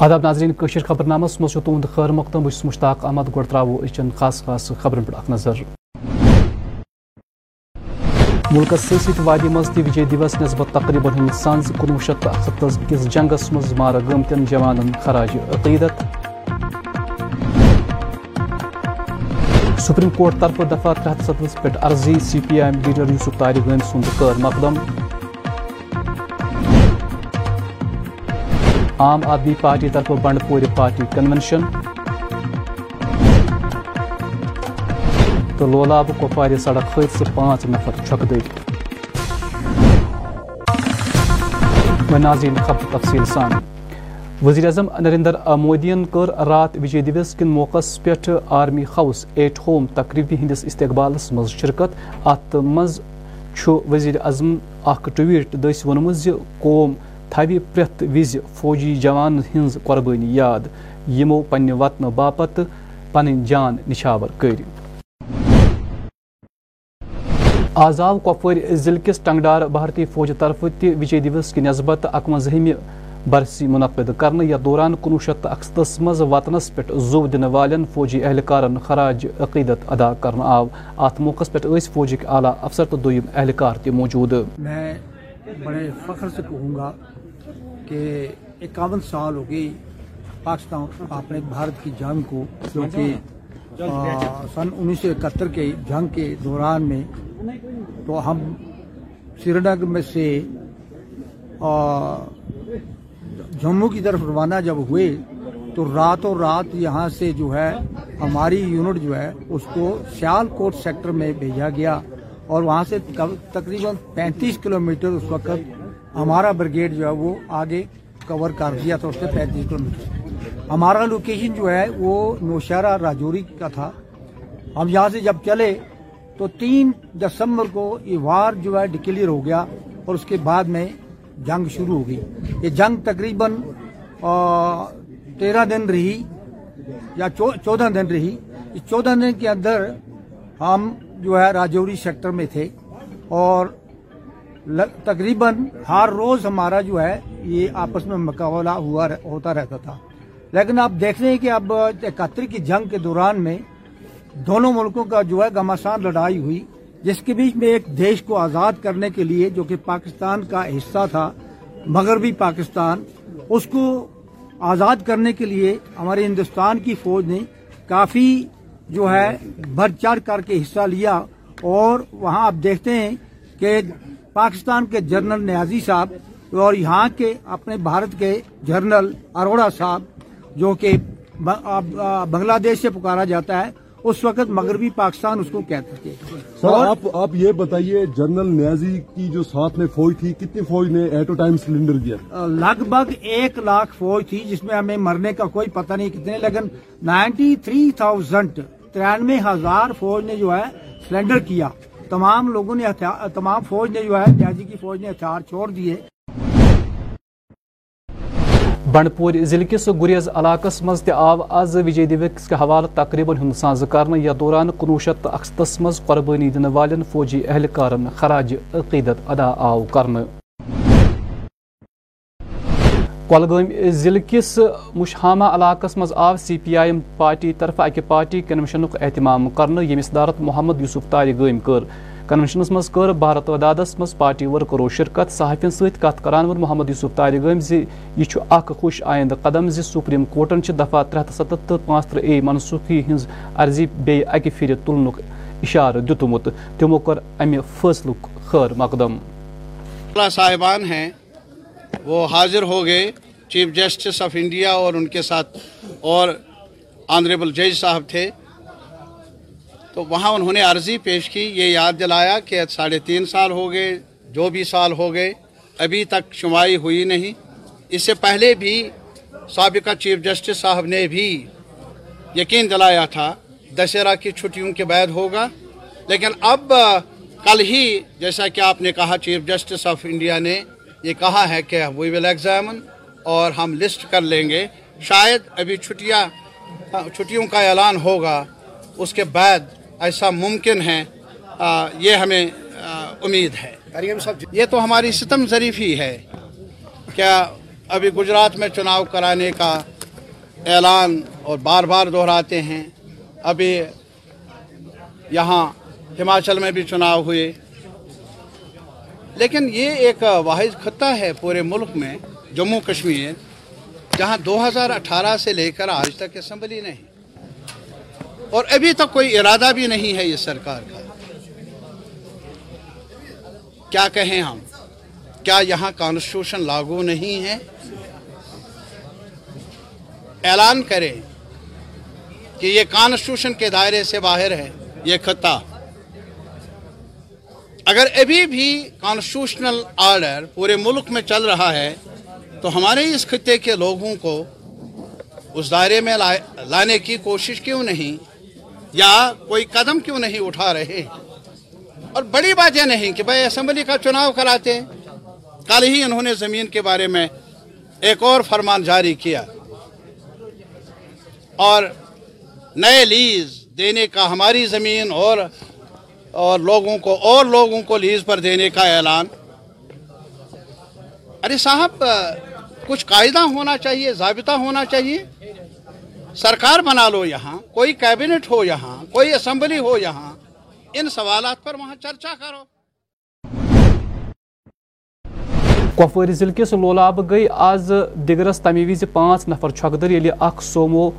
آداب ناظرین کشیر خبر نامس مز تہد خیر مقدم بس مشتاق احمد گۄڈٕ ترٛاوو أزچٮ۪ن خاص خاص خبرن پٮ۪ٹھ اکھ نظر. ملکس سۭتۍ سۭتۍ وادی منٛز تہِ وجے دیوس نسبت تقریٖبن ہٕنٛدۍ سنز کُنوُہ شیٚتھ تہٕ اکستتھس کِس جنگس منٛز مارٕ گٲمتٮ۪ن جوانن خراج عقیدت. سپریم کورٹ طرفہٕ دفعہ ترٛےٚ ہتھ ستتھس پٮ۪ٹھ عرضی سی پی آئی ایم لیڈر یوسف تارغٲنۍ سُنٛد خٲر مقدم. عام آدمی پارٹی طرفہٕ بنڈپورِ پارٹی کنونشن۔ تہٕ لولاب کپوارِ سڑک حٲدثہٕ پانٛژھ نفر چھۄکہٕ دٔرۍ خبر تفصیل سان۔ وزیر اعظم نریندر مودین کٔر راتھ وجے دیوس کِن موقعس پٮ۪ٹھ آرمی ہاؤس ایٹ ہوم تقریٖبی ہٕنٛدِس استقبالس منٛز شرکت۔ اتھ منٛز چھُ وزیر اعظم اکھ ٹویٹ دٔسۍ ووٚنمُت قوم تھاوِ پرٛٮ۪تھ وِزِ فوجی جوانن ہٕنٛز قۄربٲنی یاد یِمو پننہِ وطنہٕ باپتھ پنٕنۍ جان نِچھاور کٔرۍ آز آو کۄپوٲرۍ ضلعہٕ کِس ٹنگڈار بھارتی فوجہِ طرفہٕ تہِ وجے دیوس کہِ نسبت اکوَنزہمہِ برسی منعقد کرنہٕ یتھ دوران کُنوُہ شیٚتھ تہٕ اکستتھس منٛز وطنس پٮ۪ٹھ زُو دِنہٕ والٮ۪ن فوجی اہلکارن خراج عقیدت ادا کرنہٕ آو اتھ موقعس پٮ۪ٹھ ٲسۍ فوجٕکۍ اعلیٰ افسر تہٕ دوٚیِم اہلکار تہِ موجوٗد میں بڑے فخر سے کہوں گا کہ اکاون سال ہو گئی پاکستان اپنے بھارت کی جنگ کو جو کہ سن انیس سو اکہتر کے جنگ کے دوران میں تو ہم سری نگر میں سے جموں کی طرف روانہ جب ہوئے تو راتوں رات یہاں سے جو ہے ہماری یونٹ جو ہے اس کو سیال کوٹ سیکٹر میں بھیجا گیا۔ اور وہاں سے تقریباً پینتیس کلومیٹر اس وقت ہمارا بریگیڈ جو ہے وہ آگے کور کر دیا تھا، اس سے پینتیس کلو میٹر ہمارا لوکیشن جو ہے وہ نوشہرہ راجوری کا تھا۔ ہم یہاں سے جب چلے تو تین دسمبر کو یہ وار جو ہے ڈکلیئر ہو گیا اور اس کے بعد میں جنگ شروع ہو گئی۔ یہ جنگ تقریباً تیرہ دن رہی یا چودہ دن رہی۔ اس چودہ دن کے اندر ہم جو ہے راجوری سیکٹر میں تھے اور تقریباً ہر روز ہمارا جو ہے یہ آپس میں مقابلہ ہوا ہوتا رہتا تھا۔ لیکن آپ دیکھ رہے ہیں کہ اب اکہتر کی جنگ کے دوران میں دونوں ملکوں کا جو ہے گماسان لڑائی ہوئی، جس کے بیچ میں ایک دیش کو آزاد کرنے کے لیے جو کہ پاکستان کا حصہ تھا مغربی پاکستان، اس کو آزاد کرنے کے لیے ہمارے ہندوستان کی فوج نے کافی جو ہے بڑھ چڑھ کر کے حصہ لیا اور وہاں آپ دیکھتے ہیں کہ پاکستان کے جنرل نیازی صاحب اور یہاں کے اپنے بھارت کے جنرل اروڑا صاحب جو کہ بنگلہ دیش سے پکارا جاتا ہے اس وقت مغربی پاکستان اس کو کہتے تھے۔ سر آپ آپ یہ بتائیے جنرل نیازی کی جو ساتھ میں فوج تھی کتنی فوج نے ایٹ ٹائم سلنڈر کیا لگ بھگ ایک لاکھ فوج تھی جس میں ہمیں مرنے کا کوئی پتہ نہیں کتنے لیکن نائنٹی تھری تھاؤزینڈ ترانوے ہزار فوج نے جو ہے سلنڈر کیا۔ تمام لوگوں نے تمام فوج نے جو ہے نیازی کی فوج نے ہتھیار چھوڑ دیے۔ بنڈپور ضلع کس گریز علاقہ مز آو آز وجے دیوس کے حوالہ تقریباً ہند ساز کر یتھ دوران کنوہ شیت اکستس مز قربانی دن والن فوجی اہلکارن خراج عقیدت ادا آو کرنے کۄلگٲمۍ ضلع کِس مُشہامہ علاقس منٛز آو سی پی آئی ایم پارٹی طرفہٕ اکہِ پارٹی کنونشنُک احتمام کرنہٕ، ییٚمہِ صدارت محمد یوسف تارغٲمۍ کٔر۔ کنونشنس منٛز کٔر بھارت تعدادس منٛز پارٹی ورکرو شرکت، صحافین سۭتۍ کتھ کران ووٚن محمد یوسف تارغٲمۍ زِ یہِ چھُ اکھ خوش آیندٕ قدم زِ سپریم کورٹن چھِ دفعہ ترٛےٚ ہتھ ستتھ تہٕ پانٛژھ ترٕہ اے منسوخی ہٕنٛز عرضی بیٚیہِ اکہِ پھِرِ تُلنُک اِشارٕ دِیُتمُت۔ تِمو کوٚر امہِ فٲصلُک خٲر مقدم۔ صاحبان ہیں۔ وہ حاضر ہو گئے چیف جسٹس آف انڈیا اور ان کے ساتھ اور آنریبل جج صاحب تھے۔ تو وہاں انہوں نے عرضی پیش کی، یہ یاد دلایا کہ ساڑھے تین سال ہو گئے، جو بھی سال ہو گئے، ابھی تک شمائی ہوئی نہیں۔ اس سے پہلے بھی سابقہ چیف جسٹس صاحب نے بھی یقین دلایا تھا، دسہرہ کی چھٹیوں کے بعد ہوگا۔ لیکن اب کل ہی جیسا کہ آپ نے کہا، چیف جسٹس آف انڈیا نے یہ کہا ہے کہ وی ول ایگزامن اور ہم لسٹ کر لیں گے۔ شاید ابھی چھٹیاں چھٹیوں کا اعلان ہوگا۔ اس کے بعد ایسا ممکن ہے یہ ہمیں امید ہے۔ یہ تو ہماری ستم ظریفی ہے۔ کیا لیکن یہ ایک واحد خطہ ہے پورے ملک میں، جموں کشمیر، جہاں دو ہزار اٹھارہ سے لے کر آج تک اسمبلی نہیں۔ اور ابھی تک کوئی ارادہ بھی نہیں ہے یہ سرکار کا۔ کیا کہیں ہم؟ کیا یہاں کانسٹیٹیوشن لاگو نہیں ہے؟ اعلان کریں کہ یہ کانسٹیٹیوشن کے دائرے سے باہر ہے، یہ خطہ۔ اگر ابھی بھی کانسٹیوشنل آرڈر پورے ملک میں چل رہا ہے، تو ہمارے اس خطے کے لوگوں کو اس دائرے میں لانے کی کوشش کیوں نہیں؟ یا کوئی قدم کیوں نہیں اٹھا رہے؟ اور بڑی بات یہ نہیں کہ بھائی اسمبلی کا چناؤ کراتے۔ کل ہی انہوں نے زمین کے بارے میں ایک اور فرمان جاری کیا۔ اور نئے لیز دینے کا ہماری زمین اور اور لوگوں کو اور لوگوں کو لیز پر دینے کا اعلان۔ ارے صاحب، کچھ قاعدہ ہونا چاہیے، ضابطہ ہونا چاہیے۔ سرکار بنا لو یہاں، کوئی کیبنٹ ہو یہاں، کوئی اسمبلی ہو یہاں۔ ان سوالات پر وہاں چرچا کرو۔ کپوری ضلع کس لولاب گئی آز دگرس تمہ وز پانچ نفر چھکدر یلی یعنی اخ سومو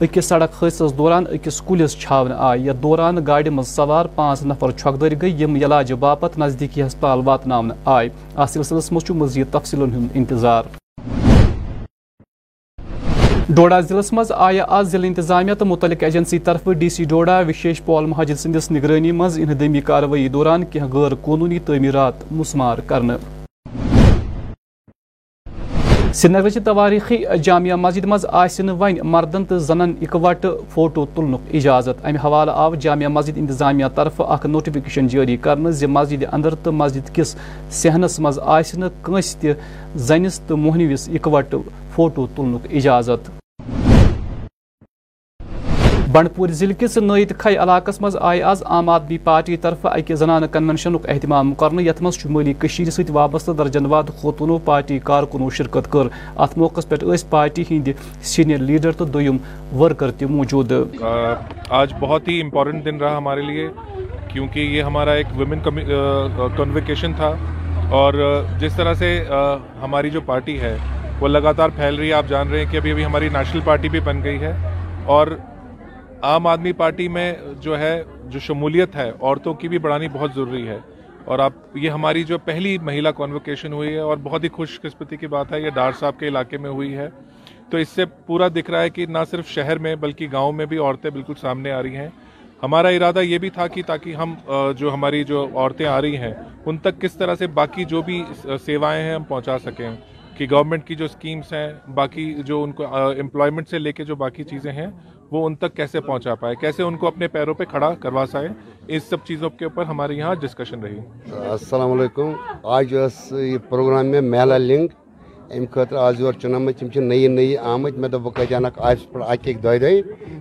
اکس سڑک حٲدثس دوران اکس کُلِس چھاونہٕ آیہِ یَتھ دوران گاڑِ منٛز سوار پانٛژھ نفر چھۄکدٔرۍ گٔے یِم علاجہِ باپتھ نزدیٖکی ہسپتال واتناونہٕ آیہِ اَتھ سلسلس منٛز چھُ مٔزیٖد تفصیٖلن ہُنٛد انتظار ڈوڈا ضلعس مز آیہ آز ضلع انتظامیہ تو متعلق ایجنسی طرف ڈی سی ڈوڈا وشیش پال مہاجن سندس نگرانی مز انہدمی کاروٲیی دوران کینٛہہ غٲر قونوٗنی تعمیٖرات مسمار کرنہٕ سرینگرچہ تواریخی جامعہ مسجد مز ون مردن تو زنن اکوٹ فوٹو تلنک اجازت۔ امہ حوالہ آو جامعہ مسجد انتظامیہ طرف اخ نوٹفکیشن جاری کرنے مسجد اندر تو مسجد کس صحنس مز آہ تہ زنس تو مہنوس اکوٹ فوٹو تلنک اجازت۔ بنڈپور ضلع کس نعت کھائی علاقہ مز آئی آز عام آدمی پارٹی طرف اکہ زنانہ کنونشن اہتمام کرنے یت مز شمولی ست وابستہ درجن واد خوتونو پارٹی کارکنو شرکت کر۔ ات موقع پہ پارٹی ہند سینئر لیڈر تو دویم ورکر تہ موجود۔ آج بہت ہی امپورٹنٹ دن رہا ہمارے لیے، کیونکہ یہ ہمارا ایک ویمن کنوکیشن تھا۔ اور جس طرح سے ہماری جو پارٹی ہے، وہ لگاتار پھیل رہی ہے۔ آپ جان رہے ہیں کہ ابھی ابھی ہماری نیشنل پارٹی بھی بن گئی ہے۔ اور عام آدمی پارٹی میں جو ہے، جو شمولیت ہے، عورتوں کی بھی بڑھانی بہت ضروری ہے۔ اور آپ، یہ ہماری جو پہلی مہیلا کانوکیشن ہوئی ہے اور بہت ہی خوش قسمتی کی بات ہے، یہ ڈار صاحب کے علاقے میں ہوئی ہے۔ تو اس سے پورا دکھ رہا ہے کہ نہ صرف شہر میں بلکہ گاؤں میں بھی عورتیں بالکل سامنے آ رہی ہیں۔ ہمارا ارادہ یہ بھی تھا کہ تاکہ ہم جو ہماری جو عورتیں آ رہی ہیں، ان تک کس طرح سے باقی جو بھی سیوائیں ہیں ہم پہنچا سکیں۔ کہ گورنمنٹ کی جو سکیمز ہیں، باقی جو ان کو امپلائمنٹ سے لے کے جو باقی چیزیں ہیں وہ ان تک کیسے پہنچا پائے؟ کیسے ان کو اپنے پیروں پہ کھڑا کروا سائے اس سب چیزوں کے اوپر ہمارے یہاں ڈسکشن رہی۔ السلام علیکم۔ آج یہ پروگرام میں میلا لنک۔ امہ خطر آج یور چنم تم نئی نئی آمت مے دب وقت کتھ آج پر پہ اک اک دہ دہی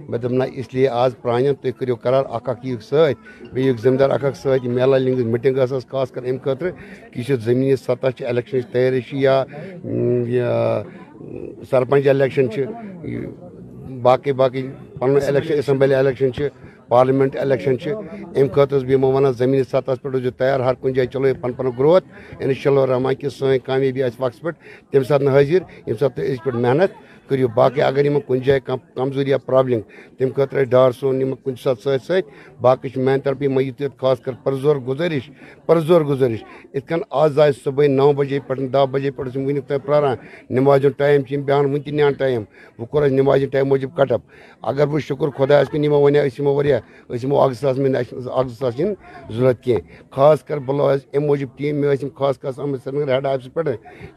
مے دپ نا اس لیے آز پران تھی کریو قرار اک اک یوک ست بیک ذمہ دار اک اک ست میلا لنگ میٹنگ ثس خاص کر امہ خطر کہ یہ زمین سطح الیکشن تیاری یا سرپنچ الیکشن باقی باقی پنن الیکشن، اسمبلی الیکشن چھ، پارلیمنٹ الیکشن چھ۔ ایم خاطر بہ یمو ونان زمینی سطح پہ روزو تیار، ہر کن جائیں چلو، پن پن گروتھ ان شاء اللہ رحمان کی سین کامیابی اس وقت پہ تمہ سات حاضر یم سات اس پہ محنت۔ کریو، باقی اگر یہ کن جائے کمزوری یا پرابلم، تم خطرے ڈار سون یمن کن سات سات سات باقی میان طرف میت خاص کر پرزور گزارش پرزور گزارش۔ ات کن آز آئے صبح نو بجے پہ دہ بجے پہ ون تک پراران نماز ٹائم بہان ون تہ ٹائم۔ وہ کور نماز ٹائم موجود کٹ اپ۔ اگر وہ شکر خدا کن یہ ونیا، اس یمو وریا ساس من ساس ضرورت کی خاص کر بلو اس ام موجود ٹیم میں خاص خاص آمد سرنگر ہیڈ آفس پہ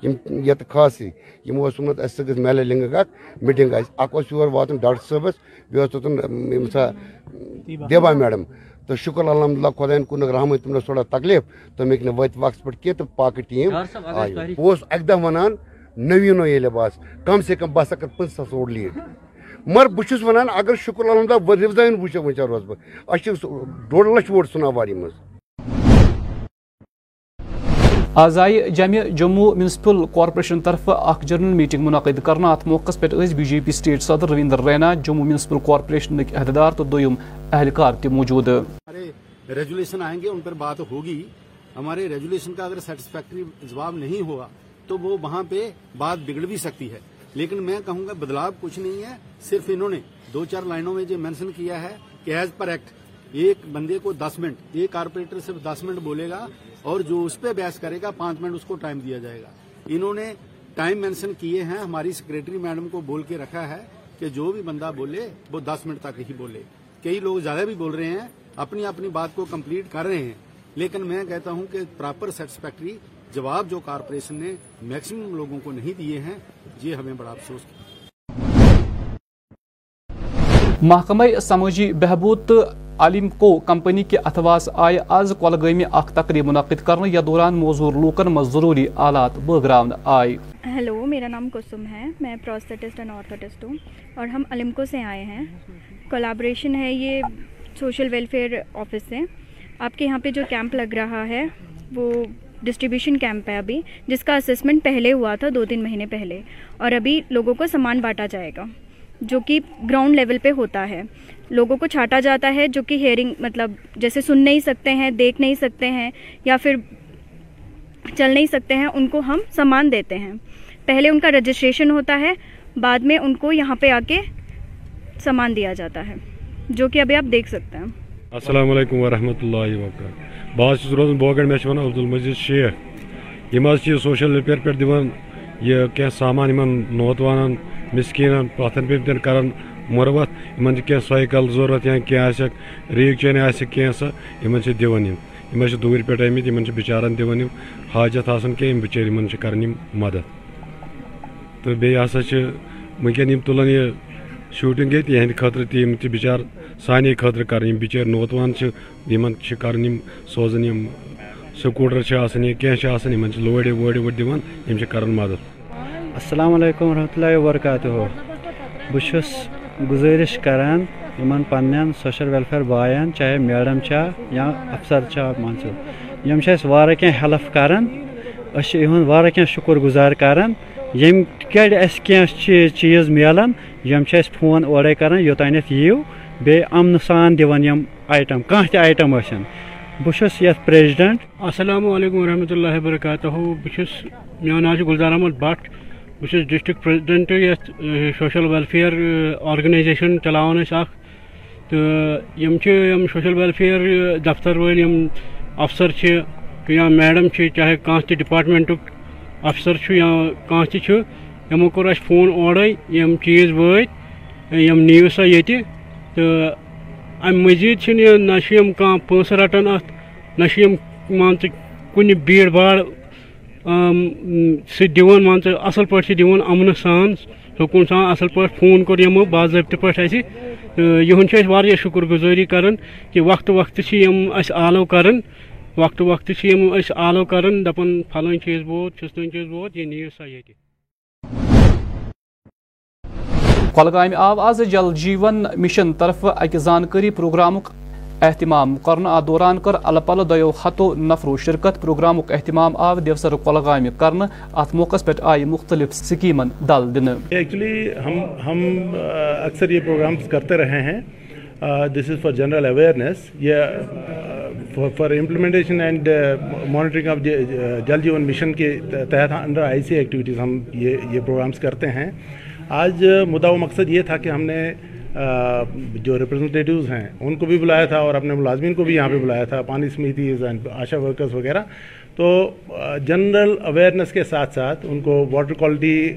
یم یت خاص ہمو سمت اس سگس میلے لنگ اکھ میٹنگ اس اکھ اوس یور واتن ڈاکٹر صٲبس بیس اوس سا دیبا میڈم۔ تو شکر الحمدللہ خۄدایَن کُنُکھ رحمت تِمن ٲس تھوڑا تکلیف۔ تِم ہیٚکۍ نہٕ وقت پہ پٮ۪ٹھ پاک ٹیم آئی۔ ٹیٖم بہٕ اوسُس اَکہِ دۄہ وَنان نٔویٖنو کم سے کم بہٕ ہسا کٔر پٕنٛژٕ ساس اوٚڑ لیٖڈ مگر بہٕ ونان اگر شکر الحمد للہ وٕچھو وٕچھان روزٕ بہٕ اَسہِ چھِ ڈۄڈ لَچھ ووٹ سُناواری منٛز آز آئی جمع جموں میونسپل کارپوریشن طرف اخ جرنل میٹنگ منعقد کرنا ات موقع پہ بی جے پی سٹیٹ صدر رویندر رینا جموں میونسپل کارپوریشن عہدیدار تو دویم اہلکار تہ موجود۔ ہمارے ریجولیشن آئیں گے، ان پر بات ہوگی۔ ہمارے ریجولیشن کا اگر سیٹسفیکٹری جواب نہیں ہوا، تو وہ وہاں پہ بات بگڑ بھی سکتی ہے۔ لیکن میں کہوں گا، بدلاؤ کچھ نہیں ہے، صرف انہوں نے دو چار لائنوں میں جو مینشن کیا ہے کہ ایز پر ایکٹ ایک بندے کو دس منٹ، ایک کارپوریٹر صرف دس منٹ بولے گا اور جو اس پہ بحث کرے گا، پانچ منٹ اس کو ٹائم دیا جائے گا۔ انہوں نے ٹائم مینشن کیے ہیں، ہماری سیکریٹری میڈم کو بول کے رکھا ہے کہ جو بھی بندہ بولے، وہ دس منٹ تک ہی بولے۔ کئی لوگ زیادہ بھی بول رہے ہیں، اپنی اپنی بات کو کمپلیٹ کر رہے ہیں۔ لیکن میں کہتا ہوں کہ پراپر سیٹسفیکٹری، جواب جو کارپوریشن نے میکسیمم لوگوں کو نہیں دیے ہیں، یہ ہمیں بڑا افسوس محکمہ سماجی بہبود تو علم کو کمپنی کے اتواس آئے آز کولگامی اخ تقریب منعقد کرنے یا دوران موزور لوکن مز ضروری آلات بٲگراونہٕ آئے۔ ہیلو، میرا نام کسم ہے۔ میں پروسٹسٹ اینڈ آرتھوٹسٹ ہوں اور ہم علمکو سے آئے ہیں۔ کولیبریشن ہے یہ سوشل ویلفیئر آفس سے۔ آپ کے یہاں پہ جو کیمپ لگ رہا ہے، وہ ڈسٹریبیوشن کیمپ ہے ابھی، جس کا اسسمنٹ پہلے ہوا تھا دو تین مہینے پہلے۔ اور ابھی لوگوں کو سامان بانٹا جائے گا۔ جو کہ گراؤنڈ لیول پہ ہوتا ہے۔ لوگوں کو چھانٹا جاتا ہے جو کہ ہیئرنگ مطلب جیسے سن نہیں سکتے ہیں، دیکھ نہیں سکتے ہیں یا پھر چل نہیں سکتے ہیں، ان کو ہم سامان دیتے ہیں۔ پہلے ان کا رجسٹریشن ہوتا ہے، بعد میں ان کو یہاں پہ آ کے سامان دیا جاتا ہے، جو کہ ابھی آپ دیکھ سکتے ہیں۔ السلام علیکم ورحمۃ اللہ وبرکاتہ بہت روزان بوگن مے ون عبد المجید شیخ یم سوشل ویلفیئر پہ دان یہ کی سامان ان نوتوان مسکین پتھن پہ کران مروت ان جی کی سائیکل ضرورت یا کی ریگ چین آہ کی سا ان جی یم جی دور پہ آمت ان بچارن دان حاجت آسان کی بچار ان کر مدد. تو بیٚیہِ ہسا چھِ وٕنکٮ۪ن یِم تُلان یہِ شوٗٹِنٛگ ییٚتہِ یِہنٛدِ خٲطرٕ تہِ یِم تہِ بِچار سانے خٲطرٕ کَرٕنۍ یِم بِچٲرۍ نوتوان چھِ یِمن چھِ کَرٕنۍ یِم سوزان یِم سکوٗٹر چھِ آسان یا کینٛہہ چھِ آسان یِمن چھِ لورِ وورِ دِوان یِم چھِ کَران مدد. السلام علیکم ورحمۃ اللہ وبرکاتہ۔ بہٕ چھُس گُزٲرِش کران یِمن پننٮ۪ن سوشل ویلفیر باین، چاہے میڈم یا افسر چھا مان ژٕ یِم چھِ ہیلپ کران، أسۍ چھِ یِہُنٛد واریاہ کینٛہہ شُکر کران۔ یم کڑ اَسہِ کینٛہہ چیٖز یم چھِ اَسہِ فون اورے کران یوٚتانٮ۪تھ یِیِو۔ بیٚیہِ امنہٕ سان دِوان یم آیٹم کانٛہہ تہِ آیٹم ٲسِن۔ یتھ پریزڈنٹ السلام علیکم ورحمۃ اللہ وبرکاتہ۔ بہٕ چھُس، میون ناو چھُ گُلزار احمد بٹ۔ بہٕ چھُس district president youth social welfare organisation چلاوان أسۍ اکھ سوشل ویلفیر دفتر وٲلۍ یِم افسر یا میڈم چاہے کانٛہہ تہِ افسر یا کانٛہہ تہِ چھُ فون اورے یِم چیٖز وٲتۍ یِم نِیِو سا ییٚتہِ تہٕ اَمہِ مٔزیٖد چھِنہٕ نہ چھِ یِم کانٛہہ پونٛسہٕ رَٹان اَتھ نہ مان ژٕ کُنہِ بھیٖڑ باڑ سۭتۍ دِوان مان ژٕ، اَصٕل پٲٹھۍ چھِ دِوان اَمنہٕ سان سکوٗن سان اَصٕل پٲٹھۍ فون کوٚر یِمو باضٲبطہٕ پٲٹھۍ اَسہِ۔ تہٕ یِہُنٛد چھِ أسۍ واریاہ شُکُر گُزٲری کران کہِ وقتہٕ وقتہٕ چھِ یِم اَسہِ آلو کران۔ وقتہٕ وقتہٕ چھِ یِم أسۍ آلو کران۔ دَپان پھلٲنۍ چیٖز ووت فِستٲنۍ چیٖز ووت یہِ نِیِو سا ییٚتہِ۔ کۄلگامہِ آو آز جل جیون مشن طرف اکہِ زانکٲری پروگرامُک اہتمام کرنہٕ اتھ دوران کٔر الہٕ پلہٕ دۄیو ہتو نفرو شرکت پروگرامُک اہتمام آو دیوسر کۄلگامہِ کرنہٕ اتھ موقعس پٮ۪ٹھ آیہِ مختلف سکیمن دل دِنہٕ ایکچولی ہم ہم اکثر یہ پروگرامس کرتے رہے ہیں۔ This is for general awareness یہ for implementation and monitoring of Jal Jeevan mission کے تحت انڈر آئی سی ایکٹیویٹیز ہم یہ یہ پروگرامس کرتے ہیں۔ آج مدعا و مقصد یہ تھا کہ ہم نے جو ریپرزنٹیٹیوز ہیں، ان کو بھی بلایا تھا اور اپنے ملازمین کو بھی یہاں پہ بلایا تھا، پانی سمیتیز اینڈ آشا ورکرز وغیرہ۔ تو جنرل اویئرنیس کے ساتھ ساتھ ان کو واٹر کوالٹی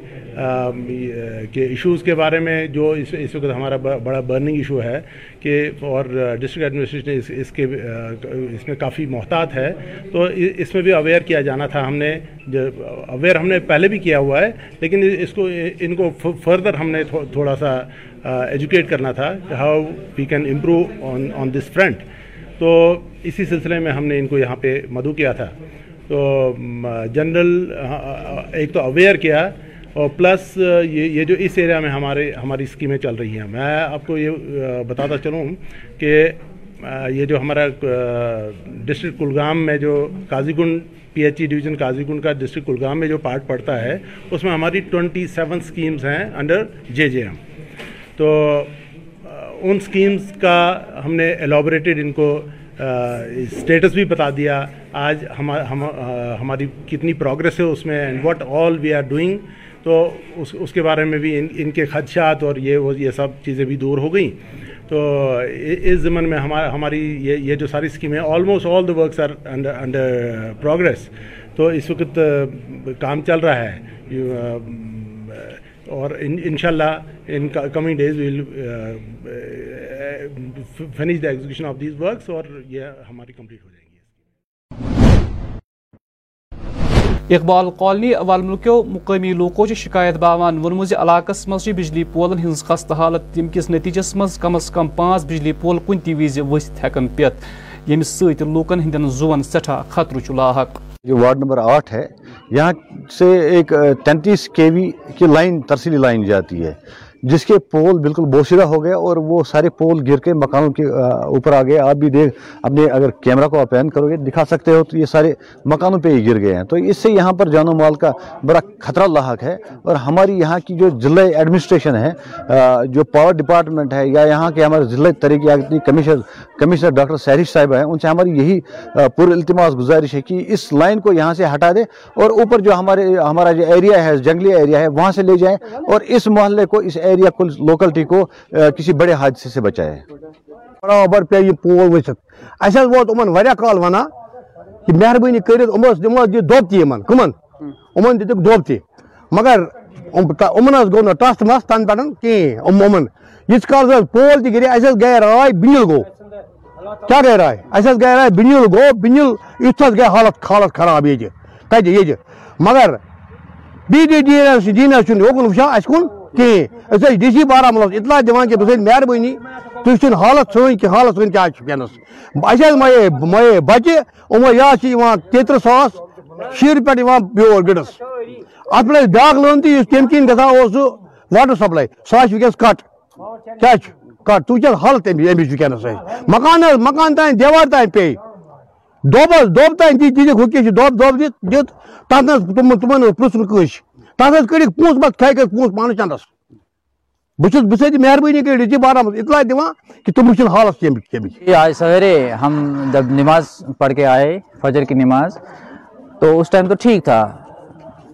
کے ایشوز کے بارے میں جو اس اس وقت ہمارا بڑا برننگ ایشو ہے کہ اور ڈسٹرکٹ ایڈمنسٹریشن اس اس کے اس میں کافی محتاط ہے۔ تو اس میں بھی اویئر کیا جانا تھا۔ ہم نے اویئر ہم نے پہلے بھی کیا ہوا ہے، لیکن اس کو، ان کو فردر ہم نے تھوڑا سا ایجوکیٹ کرنا تھا کہ how we can improve on on this front تو اسی سلسلے میں ہم نے ان کو یہاں پہ مدعو کیا تھا۔ تو جنرل ایک تو اویئر کیا اور پلس یہ یہ جو اس ایریا میں ہمارے، ہماری اسکیمیں چل رہی ہیں۔ میں آپ کو یہ بتاتا چلوں کہ یہ جو ہمارا ڈسٹرکٹ کلگام میں جو قاضی گنڈ پی ایچ ای ڈویژن قاضی گنڈ کا ڈسٹرکٹ کلگام میں جو پارٹ پڑتا ہے، اس میں ہماری ٹونٹی سیون اسکیمس ہیں انڈر جے جے ایم تو ان سکیمز کا ہم نے الیبوریٹڈ ان کو اسٹیٹس بھی بتا دیا۔ آج ہماری کتنی پروگریس ہے اس میں and what all we are doing تو اس اس کے بارے میں بھی ان ان کے خدشات اور یہ، وہ، یہ سب چیزیں بھی دور ہو گئیں۔ تو اس ضمن میں ہماری یہ یہ جو ساری اسکیمیں almost all the works are under under progress تو اس وقت کام چل رہا ہے۔ اور ان شاء اللہ in coming days will finish the execution of these works اور یہ ہماری کمپلیٹ ہو جائیں گی۔ اقبال کالنی اول ملکو مقامی لوکو شکایت باوان ون زِ علاقس مز بجلی پولن ہنز خستہ حالت ییٚمہِ کِس نتیجس مز کم از کم پانٛژھ بجلی پول کن تہِ وِزِ ؤسِتھ ہٮ۪کن پٮ۪تھ ییٚمہِ سۭتۍ لوٗکن ہٕنٛدٮ۪ن زُوَن سٮ۪ٹھاہ خطرٕ چھُ لاحق جو وارڈ نمبر آٹھ ہے یہاں سے ایک تینتیس کے وی کی لائن ترسیلی لائن جاتی ہے۔ جس کے پول بالکل بوسیدہ ہو گئے اور وہ سارے پول گر کے مکانوں کے اوپر آ گئے۔ آپ بھی دیکھ اپنے اگر کیمرہ کو آپ این کرو گے، دکھا سکتے ہو تو یہ سارے مکانوں پہ ہی گر گئے ہیں۔ تو اس سے یہاں پر جان و مال کا بڑا خطرہ لاحق ہے اور ہماری یہاں کی جو ضلع ایڈمنسٹریشن ہے جو پاور ڈپارٹمنٹ ہے یا یہاں کے ہمارے ضلع طریقے کمیشنر کمشنر ڈاکٹر سہرش صاحبہ ہیں، ان سے ہماری یہی پر التماس گزارش ہے کہ اس لائن کو یہاں سے ہٹا دے اور اوپر جو ہمارے، ہمارا جو ایریا ہے، جنگلی ایریا ہے، وہاں سے لے جائیں اور اس محلے کو، اس ایریا ایریا کو لوکلٹی کو کسی بڑے حادثے سے بچائے۔ برابر پہ یہ پول وچت اہل ووت ان کال ونان کہ مہربانی کرمو دی دب تمن کمن؟ ان دتک دب تی مگر یِمن حظ گوٚو نہٕ مس تن پٮ۪ٹھ کِہیٖنۍ یِم یِمن پول تہِ گٔے اَسہِ حظ گٔے راے بِنِل گوٚو کیٛاہ گٔے راے اَسہِ حظ گٔے راے بِنِل گوٚو بِنِل حالت حالت خراب ییٚتہِ مگر ڈی ڈی ڈی جی نہ ڈی نہ چھُنہٕ یوکُن وٕچھان اَسہِ کہین ڈی سی بارہمولہ اطلاع دان کہ تھی مہربانی تھی حالت سن کہ حالت ون کیا شپینس اہل میے میے بچہ ہم یہ تیتر ساس شیر پہ پیور گڈس ات پہ بیاکھ لون تھی تم کن گا سہ واٹر سپلائی سہ ونکس کٹ۔ کیا کٹ۔ تھی کیا حالت امچ ونکس مکان مکان تین دیوار تین پے دب دب تین دِتھ ہُہ دوب چھِ دب دب دِتھ دِتھ تَتھ تس حظ کڑکھ پونس پتہ پھیکھ پونس پانہ چندس۔ بہت بہ سی مہربانی کر ڈی جی بارہ اطلاع دیوان کہ تم چھن حالت تمچ تمچ یہ آج سویرے ہم جب نماز پڑھ کے آئے، فجر کی نماز، تو اس ٹائم تو ٹھیک تھا۔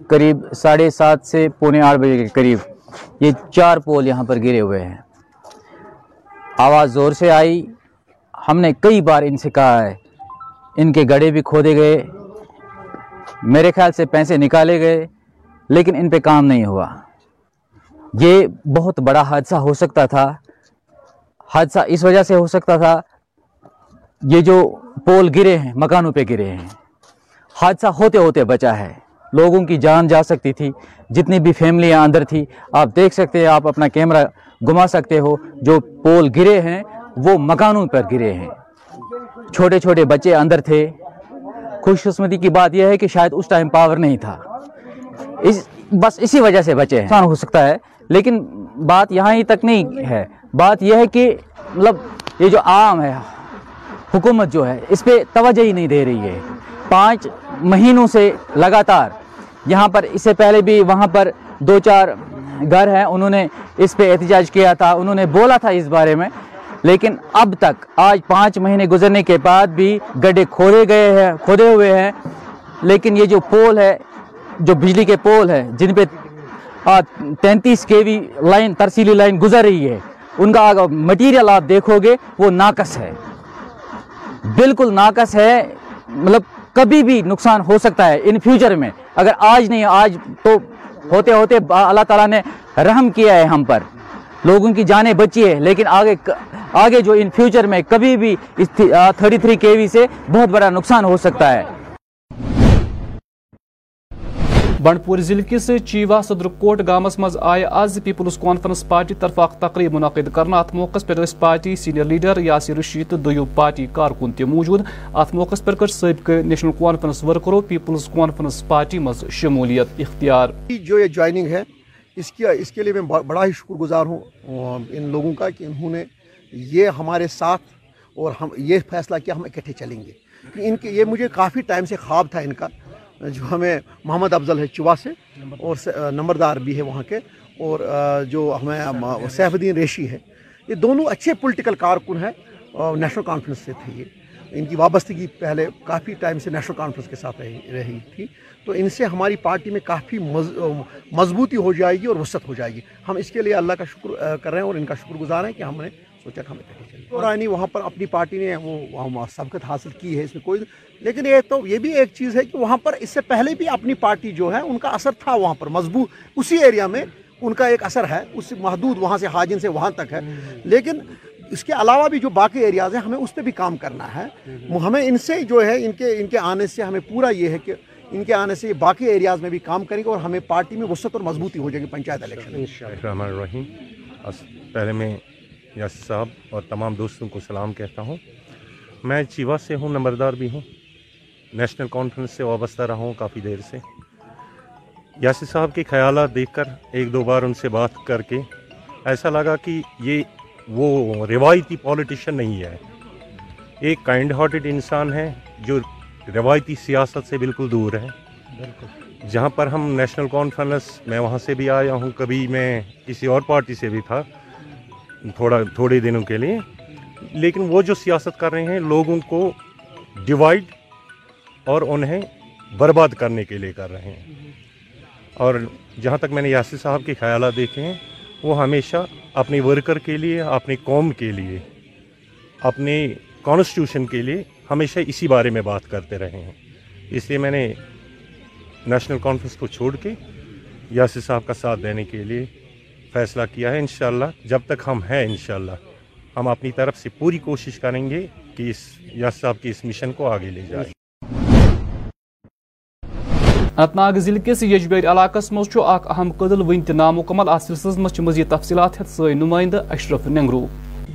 قریب ساڑھے سات سے پونے آٹھ بجے کے قریب یہ چار پول یہاں پر گرے ہوئے ہیں۔ آواز زور سے آئی۔ ہم نے کئی بار ان سے کہا ہے، ان کے گڑے بھی کھودے گئے، میرے خیال سے پیسے نکالے گئے۔ لیکن ان پہ کام نہیں ہوا۔ یہ بہت بڑا حادثہ ہو سکتا تھا۔ حادثہ اس وجہ سے ہو سکتا تھا۔ یہ جو پول گرے ہیں، مکانوں پہ گرے ہیں۔ حادثہ ہوتے ہوتے بچا ہے۔ لوگوں کی جان جا سکتی تھی۔ جتنی بھی فیملیاں اندر تھی، آپ دیکھ سکتے ہیں، آپ اپنا کیمرہ گما سکتے ہو۔ جو پول گرے ہیں، وہ مکانوں پر گرے ہیں۔ چھوٹے چھوٹے بچے اندر تھے۔ خوش قسمتی کی بات یہ ہے کہ شاید اس ٹائم پاور نہیں تھا۔ اس بس اسی وجہ سے بچے ہیں۔ ہو سکتا ہے۔ لیکن بات یہاں ہی تک نہیں ہے۔ بات یہ ہے کہ مطلب یہ جو عام ہے، حکومت جو ہے، اس پہ توجہ ہی نہیں دے رہی ہے۔ پانچ مہینوں سے لگاتار یہاں پر، اس سے پہلے بھی وہاں پر دو چار گھر ہیں۔ انہوں نے اس پہ احتجاج کیا تھا۔ انہوں نے بولا تھا اس بارے میں۔ لیکن اب تک، آج پانچ مہینے گزرنے کے بعد بھی گڈھے کھودے گئے ہیں، کھودے ہوئے ہیں۔ لیکن یہ جو پول ہے جو بجلی کے پول ہیں، جن پہ تینتیس کے وی لائن، ترسیلی لائن گزر رہی ہے، ان کا مٹیریل آپ دیکھو گے، وہ ناقص ہے۔ بالکل ناقص ہے مطلب کبھی بھی نقصان ہو سکتا ہے ان فیوچر میں۔ اگر آج نہیں، آج تو ہوتے ہوتے اللہ تعالیٰ نے رحم کیا ہے ہم پر۔ لوگوں کی جانیں بچی ہے لیکن آگے آگے جو ان فیوچر میں کبھی بھی تھرٹی تھری کے وی سے بہت بڑا نقصان ہو سکتا ہے۔ بنڈپور ضلع کس چیوا صدر کوٹ گامس مز آئے آز پیپلز کانفرنس پارٹی طرف اخ تقریب منعقد کرنا ات موقع پر party senior leader Yasir Rashid تو دیو پارٹی کارکن تہ موجود۔ ات موقع پر کر سابقہ نیشنل کانفرنس ورکرو پیپلز کانفرنس پارٹی مز شمولیت اختیار۔ جو یہ جوائننگ ہے، اس کی اس کے لیے میں بڑا ہی شکر گزار ہوں ان لوگوں کا کہ انہوں نے یہ ہمارے ساتھ اور ہم یہ فیصلہ کیا، ہم اکٹھے چلیں گے۔ ان کے یہ مجھے کافی ٹائم سے خواب تھا ان کا۔ جو ہمیں محمد افضل ہے چوا سے، اور نمبردار بھی ہے وہاں کے، اور جو ہمیں سیف الدین ریشی ہے۔ یہ دونوں اچھے پولیٹیکل کارکن ہیں نیشنل کانفرنس سے تھے یہ۔ ان کی وابستگی پہلے کافی ٹائم سے نیشنل کانفرنس کے ساتھ رہی تھی۔ تو ان سے ہماری پارٹی میں کافی مضبوطی ہو جائے گی اور وسعت ہو جائے گی۔ ہم اس کے لیے اللہ کا شکر کر رہے ہیں اور ان کا شکر گزار ہیں کہ ہم نے سوچا کہ ہمیں پہلے چلیں وہاں پر اپنی پارٹی نے وہ وہاں سبقت حاصل کی ہے اس میں کوئی لیکن ایک تو یہ بھی ایک چیز ہے کہ وہاں پر اس سے پہلے بھی اپنی پارٹی جو ہے ان کا اثر تھا وہاں پر مضبوط اسی ایریا میں ان کا ایک اثر ہے اس محدود وہاں سے حاجن سے وہاں تک ہے۔ لیکن اس کے علاوہ بھی جو باقی ایریاز ہیں ہمیں اس پہ بھی کام کرنا ہے۔ ہمیں ان سے جو ہے ان کے ان کے آنے سے ہمیں پورا یہ ہے کہ ان کے آنے سے یہ باقی ایریاز میں بھی کام کریں گے اور ہمیں پارٹی میں وسط اور مضبوطی ہو جائے گی پنچایت الیکشن میں۔ پہلے میں یس صاحب اور تمام دوستوں کو سلام کہتا ہوں۔ میں چیوا سے ہوں نمبردار بھی ہوں۔ نیشنل کانفرنس سے وابستہ رہا ہوں کافی دیر سے۔ یاسر صاحب کے خیالات دیکھ کر ایک دو بار ان سے بات کر کے ایسا لگا کہ یہ وہ روایتی پولیٹیشن نہیں ہے۔ ایک کائنڈ ہارٹڈ انسان ہے جو روایتی سیاست سے بالکل دور ہے۔ جہاں پر ہم نیشنل کانفرنس میں وہاں سے بھی آیا ہوں کبھی میں کسی اور پارٹی سے بھی تھا۔ تھوڑا تھوڑے دنوں کے لیے۔ لیکن وہ جو سیاست کر رہے ہیں، لوگوں کو ڈیوائڈ اور انہیں برباد کرنے کے لیے کر رہے ہیں۔ اور جہاں تک میں نے یاسر صاحب کے خیالات دیکھے ہیں، وہ ہمیشہ اپنے ورکر کے لیے، اپنی قوم کے لیے، اپنی کانسٹیوشن کے لیے ہمیشہ اسی بارے میں بات کرتے رہے ہیں۔ اس لیے میں نے نیشنل کانفرنس کو چھوڑ کے یاسر صاحب کا ساتھ دینے کے لیے فیصلہ کیا ہے انشاءاللہ۔ جب تک ہم ہیں انشاءاللہ۔ ہم اپنی طرف سے پوری کوشش کریں گے کہ اس یاس صاحب کے اس مشن کو آگے لے جائیں۔ اننت ناگ ضلع کس یجبیر علاقہ مز اہم قدل ون تہ نامکمل ات سلسلس مز مزید تفصیلات ہت سی نمائندہ اشرف ننگرو۔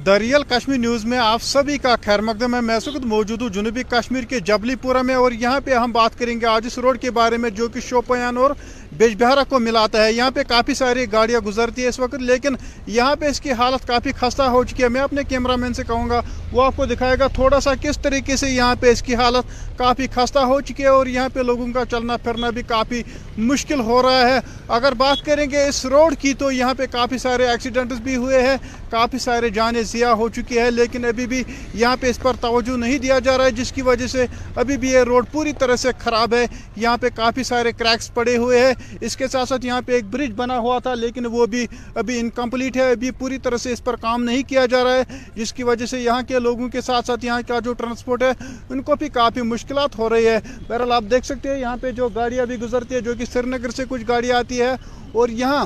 دریال کشمیر نیوز میں آپ سبھی کا خیر مقدم ہے۔ میں سکت موجود ہوں جنوبی کشمیر کے جبلی پورہ میں اور یہاں پہ ہم بات کریں گے آج اس روڈ کے بارے میں جو کہ شوپیان اور بیج بہارا کو ملاتا ہے۔ یہاں پہ کافی ساری گاڑیاں گزرتی ہے اس وقت، لیکن یہاں پہ اس کی حالت کافی خستہ ہو چکی ہے۔ میں اپنے کیمرہ مین سے کہوں گا، وہ آپ کو دکھائے گا تھوڑا سا کس طریقے سے یہاں پہ اس کی حالت کافی خستہ ہو چکی ہے اور یہاں پہ لوگوں کا چلنا پھرنا بھی کافی مشکل ہو رہا ہے۔ اگر بات کریں گے اس روڈ کی تو یہاں پہ کافی سارے ایکسیڈنٹس بھی ہوئے ہیں، کافی سارے جانیں ضیاع ہو چکی ہے لیکن ابھی بھی یہاں پہ اس پر توجہ نہیں دیا جا رہا ہے، جس کی وجہ سے ابھی بھی یہ روڈ پوری طرح سے خراب ہے۔ یہاں پہ کافی سارے کریکس پڑے ہوئے ہیں۔ اس کے ساتھ ساتھ یہاں پہ ایک برج بنا ہوا تھا، لیکن وہ بھی ابھی انکمپلیٹ ہے۔ ابھی پوری طرح سے اس پر کام نہیں کیا جا رہا ہے، جس کی وجہ سے یہاں کے لوگوں کے ساتھ ساتھ یہاں کا جو ٹرانسپورٹ ہے، ان کو بھی کافی مشکلات ہو رہی ہے۔ بہرحال آپ دیکھ سکتے ہیں، یہاں پہ جو گاڑیاں بھی گزرتی ہے جو کہ سری نگر سے کچھ گاڑیاں آتی ہے اور یہاں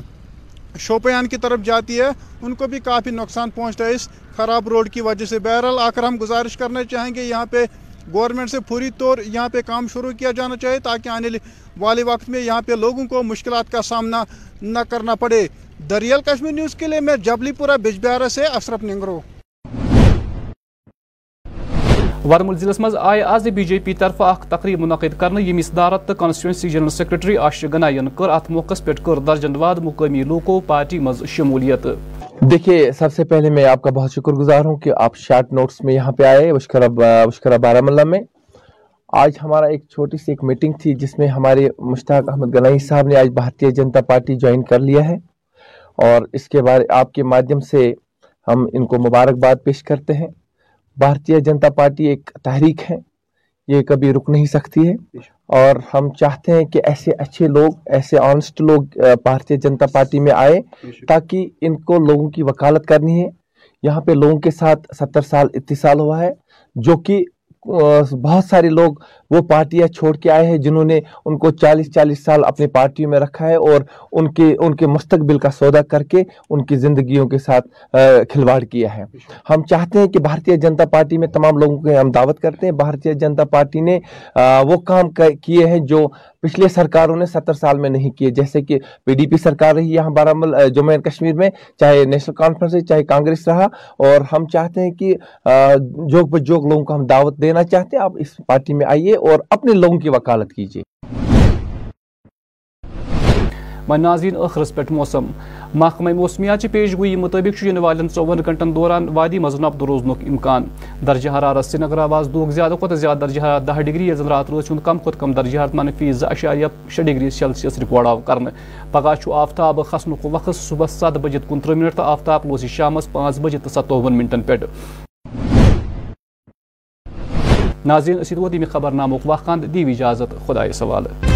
شوپیان کی طرف جاتی ہے، ان کو بھی کافی نقصان پہنچتا ہے۔ اس خراب روڈ کی وجہ سے بہرحال آ کر ہم گزارش کرنا چاہیں گے، یہاں پہ گورنمنٹ سے پوری طور یہاں پہ کام شروع کیا جانا چاہیے تاکہ آنے والے وقت میں یہاں پہ لوگوں کو مشکلات کا سامنا نہ کرنا پڑے۔ دریال کشمیر نیوز کے لیے میں جبلی پورہ بجبیارہ سے اشرف ننگرو۔ ورمل ضلع مز آئے آز بی جے پی طرف اخ تقریب منعقد کرنے یم صدارت تو کانسٹیچوئنسی جنرل سیکرٹری آشر گنائن کر ات موقع پہ کر درجن واد مقامی لوکو پارٹی مز شمولیت دیکھیے سب سے پہلے میں آپ کا بہت شکر گزار ہوں کہ آپ شارٹ نوٹس میں یہاں پہ آئے وشکرہ بارہ ملہ میں آج ہمارا ایک چھوٹی سی ایک میٹنگ تھی جس میں ہمارے مشتاق احمد گنائی صاحب نے آج بھارتیہ جنتا پارٹی جوائن کر لیا ہے اور اس کے بارے آپ کے مادھیم سے ہم ان کو مبارکباد پیش کرتے ہیں بھارتیہ جنتا پارٹی ایک تحریک ہے یہ کبھی رک نہیں سکتی ہے۔ اور ہم چاہتے ہیں کہ ایسے اچھے لوگ ایسے آنسٹ لوگ بھارتیہ جنتا پارٹی میں آئے تاکہ ان کو لوگوں کی وکالت کرنی ہے۔ یہاں پہ لوگوں کے ساتھ ستر سال اتصال ہوا ہے جو کہ بہت سارے لوگ وہ پارٹیاں چھوڑ کے آئے ہیں جنہوں نے ان کو چالیس چالیس سال اپنی پارٹیوں میں رکھا ہے اور ان کے ان کے مستقبل کا سودا کر کے ان کی زندگیوں کے ساتھ کھلواڑ کیا ہے۔ ہم چاہتے ہیں کہ بھارتیہ جنتا پارٹی میں تمام لوگوں کو ہم دعوت کرتے ہیں۔ بھارتیہ جنتا پارٹی نے وہ کام کیے ہیں جو پچھلے سرکاروں نے ستر سال میں نہیں کیے۔ جیسے کہ پی ڈی پی سرکار رہی، یہاں بارامل جموں اینڈ کشمیر میں، چاہے نیشنل کانفرنس چاہے کانگریس رہا۔ اور ہم چاہتے ہیں کہ جوگ بجوگ لوگوں کو ہم دعوت دینا چاہتے ہیں، آپ اس پارٹی میں آئیے اور اپنے لوگوں کی وکالت کیجیے۔ ناظرین آخرس پہ موسم۔ محکمہ موسمیات چہِ پیش گوئی مطابق والن ژون گنٹن دوران وادی مز نبد روزن امکان۔ درجہ حرارت سری نگر آواز دہ زیادہ کھت زیادہ، درجہ حرارت دہ ڈگری یس رات روز کم کھت کم۔ درجہ حرارت منفی زٕ اشاریہ شےٚ ڈگری سیلسیس رپورٹ آو کرنے پگہ آفتاب کھسن وقت صبح ست بجے کنترہ منٹ تو آفتاب روز شام پانچ بجے تو ستوون منٹن پہ ناظرین اسی ووت خبر نامک وقت دی اجازت خدا سوال۔